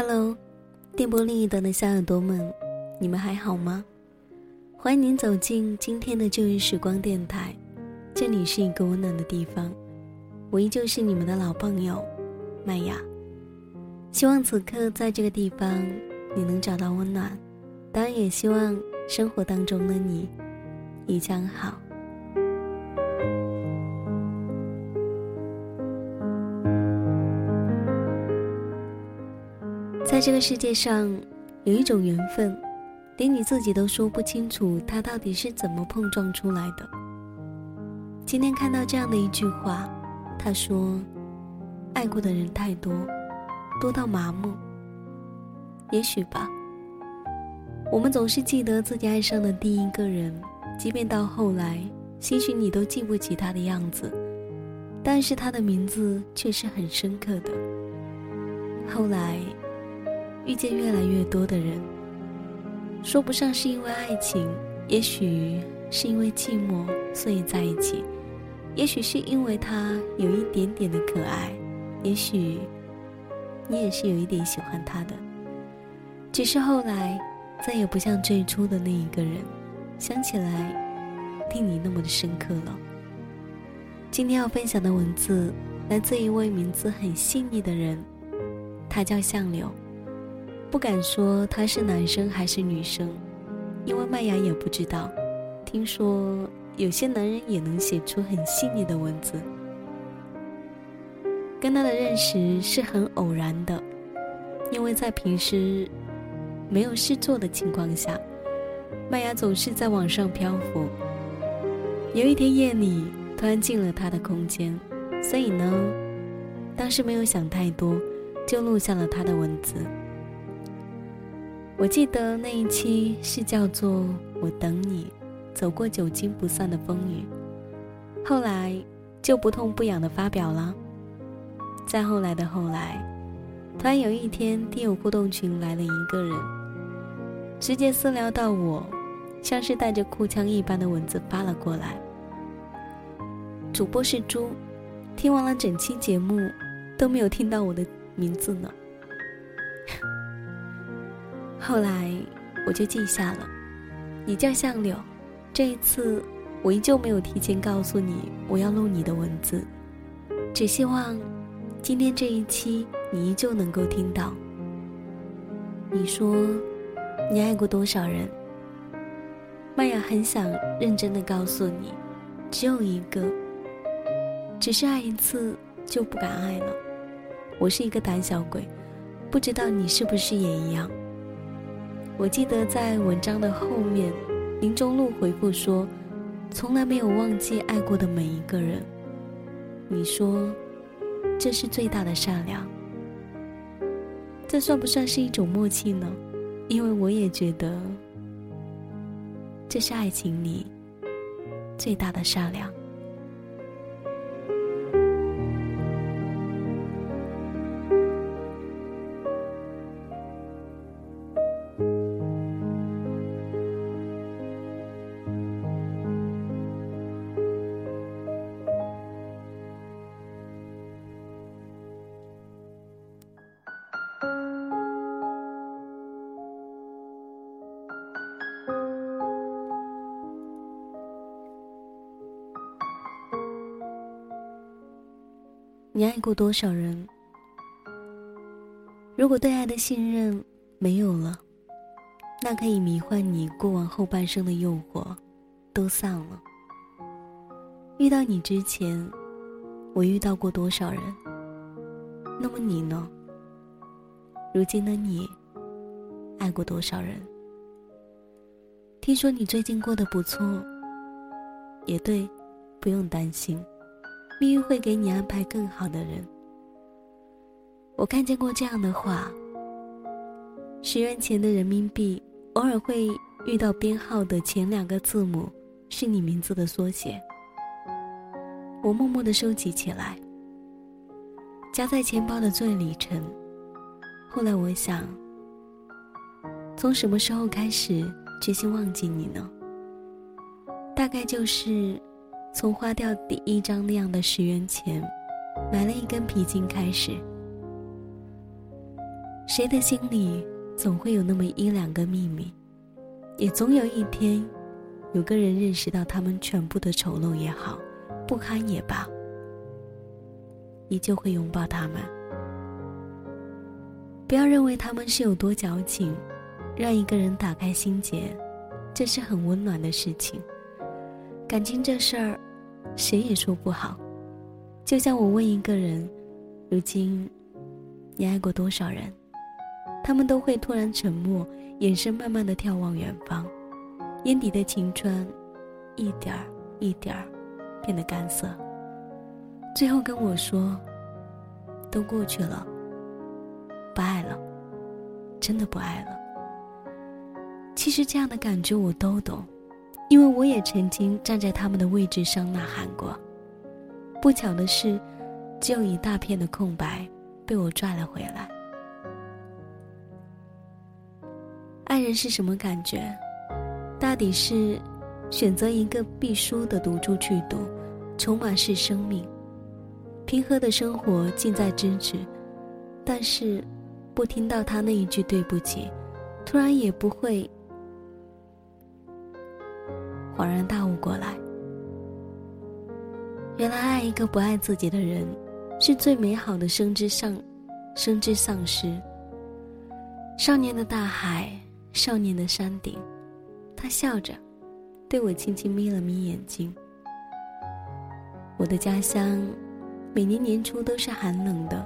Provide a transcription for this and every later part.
Hello，电波另一端的小耳朵们，你们还好吗？欢迎您走进今天的旧日时光电台，这里是一个温暖的地方，我依旧是你们的老朋友麦雅。希望此刻在这个地方你能找到温暖，当然也希望生活当中的你一将好。在这个世界上，有一种缘分，连你自己都说不清楚它到底是怎么碰撞出来的。今天看到这样的一句话，他说：“爱过的人太多，多到麻木。”也许吧。我们总是记得自己爱上的第一个人，即便到后来，兴许你都记不起他的样子，但是他的名字却是很深刻的。后来。遇见越来越多的人，说不上是因为爱情，也许是因为寂寞，所以在一起；也许是因为他有一点点的可爱，也许你也是有一点喜欢他的。只是后来，再也不像最初的那一个人，想起来令你那么的深刻了。今天要分享的文字来自一位名字很细腻的人，他叫相柳。不敢说他是男生还是女生，因为麦芽也不知道。听说有些男人也能写出很细腻的文字。跟他的认识是很偶然的，因为在平时没有事做的情况下，麦芽总是在网上漂浮。有一天夜里，突然进了他的空间，所以呢，当时没有想太多，就录下了他的文字。我记得那一期是叫做《我等你》，走过久经不散的风雨，后来就不痛不痒的发表了。再后来的后来，突然有一天，听友互动群来了一个人，直接私聊到我，像是带着哭腔一般的文字发了过来。主播是猪，听完了整期节目，都没有听到我的名字呢。后来我就记下了，你叫相柳。这一次我依旧没有提前告诉你我要录你的文字，只希望今天这一期你依旧能够听到。你说你爱过多少人？麦雅很想认真的告诉你，只有一个，只是爱一次就不敢爱了。我是一个胆小鬼，不知道你是不是也一样。我记得在文章的后面，林中路回复说：“从来没有忘记爱过的每一个人。”你说，这是最大的善良。这算不算是一种默契呢？因为我也觉得，这是爱情里最大的善良。你爱过多少人？如果对爱的信任没有了，那可以迷幻你过往后半生的诱惑都散了。遇到你之前，我遇到过多少人？那么你呢？如今的你，爱过多少人？听说你最近过得不错，也对，不用担心。命运会给你安排更好的人。我看见过这样的话：十元钱的人民币偶尔会遇到编号的前两个字母是你名字的缩写。我默默的收集起来，夹在钱包的最里层。后来我想，从什么时候开始决心忘记你呢？大概就是。从花掉第一张那样的十元钱，买了一根皮筋开始。谁的心里总会有那么一两个秘密，也总有一天，有个人认识到他们全部的丑陋也好，不堪也罢，你就会拥抱他们。不要认为他们是有多矫情，让一个人打开心结，这是很温暖的事情。感情这事儿，谁也说不好。就像我问一个人，如今，你爱过多少人？他们都会突然沉默，眼神慢慢的眺望远方，眼底的情川，一点儿一点儿变得干涩。最后跟我说：“都过去了，不爱了，真的不爱了。”其实这样的感觉我都懂，因为我也曾经站在他们的位置上呐喊过。不巧的是，只有一大片的空白被我拽了回来。爱人是什么感觉？大抵是选择一个必输的赌注去赌，筹码是生命。平和的生活近在咫尺，但是不听到他那一句对不起，突然也不会恍然大悟过来。原来爱一个不爱自己的人，是最美好的生之丧，生之丧失。少年的大海。少年的山顶，他笑着，对我轻轻眯了眯眼睛。我的家乡，每年年初都是寒冷的，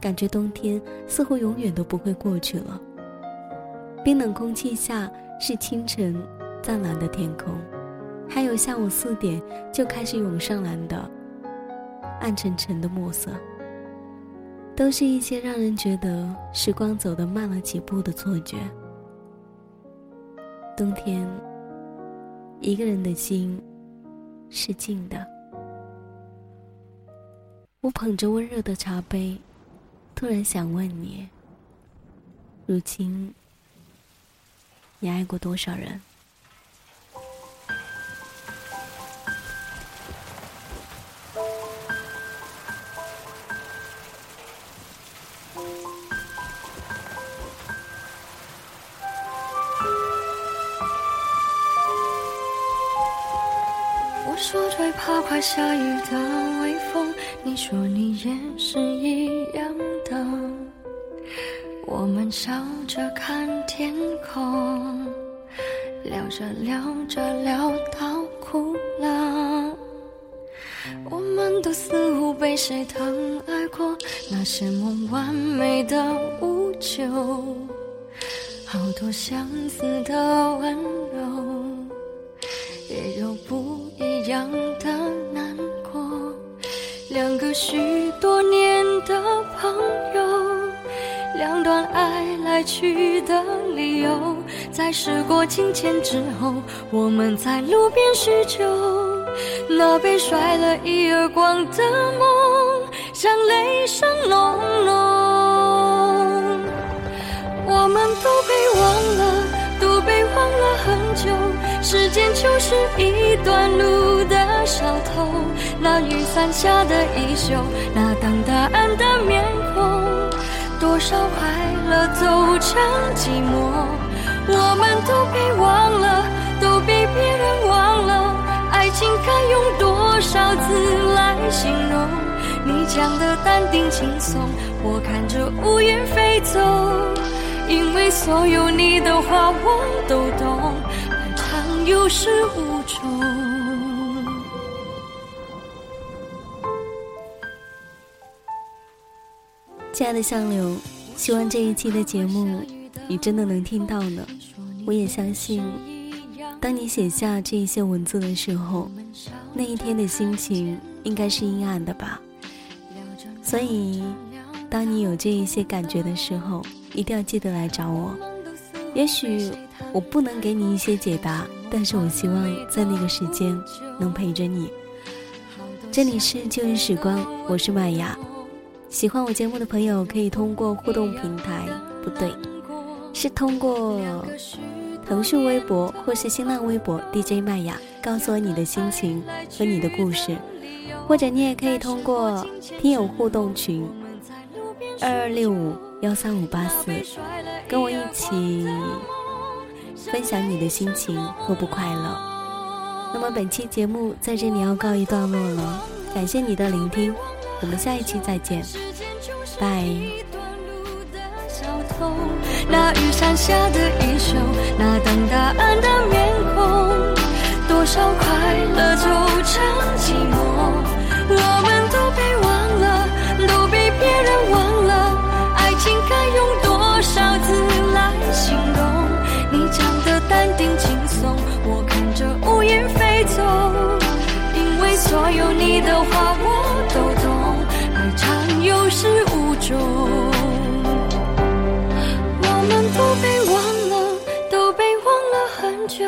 感觉冬天似乎永远都不会过去了。冰冷空气下是清晨湛蓝的天空，还有下午四点就开始涌上来的暗沉沉的墨色，都是一些让人觉得时光走得慢了几步的错觉。冬天，一个人的心是静的。我捧着温热的茶杯，突然想问你：如今，你爱过多少人？我说最怕快下雨的微风，你说你也是一样的。我们笑着看天空，聊着聊着聊到哭了。我们都似乎被谁疼爱过，那些梦完美的无救，好多相似的温柔，也有不一样。两个许多年的朋友，两段爱来去的理由，在时过境迁之后，我们在路边叙旧。那被甩了一耳光的梦，像雷声隆隆。我们都被忘了，忘了很久。时间就是一段路的小偷，那雨伞下的衣袖，那等答案的面孔，多少快乐走成寂寞，我们都被忘了，都被别人忘了，爱情该用多少字来形容？你讲的淡定轻松，我看着乌云飞走，因为所有你的话我都懂。有始无终。亲爱的相柳，希望这一期的节目你真的能听到呢。我也相信，当你写下这一些文字的时候，那一天的心情应该是阴暗的吧。所以，当你有这一些感觉的时候，一定要记得来找我。也许我不能给你一些解答。但是我希望在那个时间能陪着你。这里是旧日时光，我是麦雅。喜欢我节目的朋友可以通过互动平台，不对，是通过腾讯微博或是新浪微博 DJ 麦雅，告诉我你的心情和你的故事。或者你也可以通过听友互动群二二六五幺三五八四，跟我一起分享你的心情和不快乐。那么本期节目在这里要告一段落了，感谢你的聆听，我们下一期再见，拜。那雨伞下的衣袖，那等答案的面孔，多少快乐走成寂寞，我们走，因为所有你的话我都懂，爱常有始无终。我们都被忘了，都被忘了很久。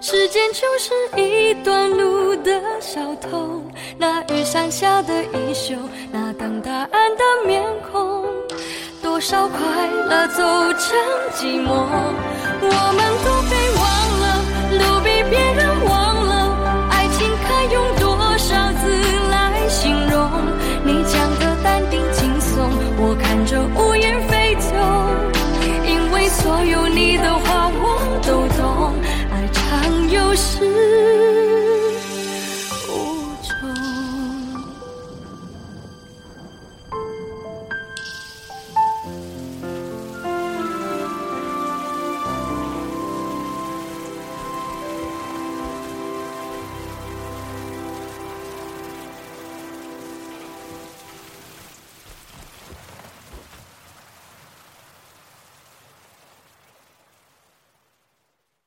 时间就是一段路的小偷。那雨伞下的衣袖，那等答案的面孔，多少快乐走成寂寞。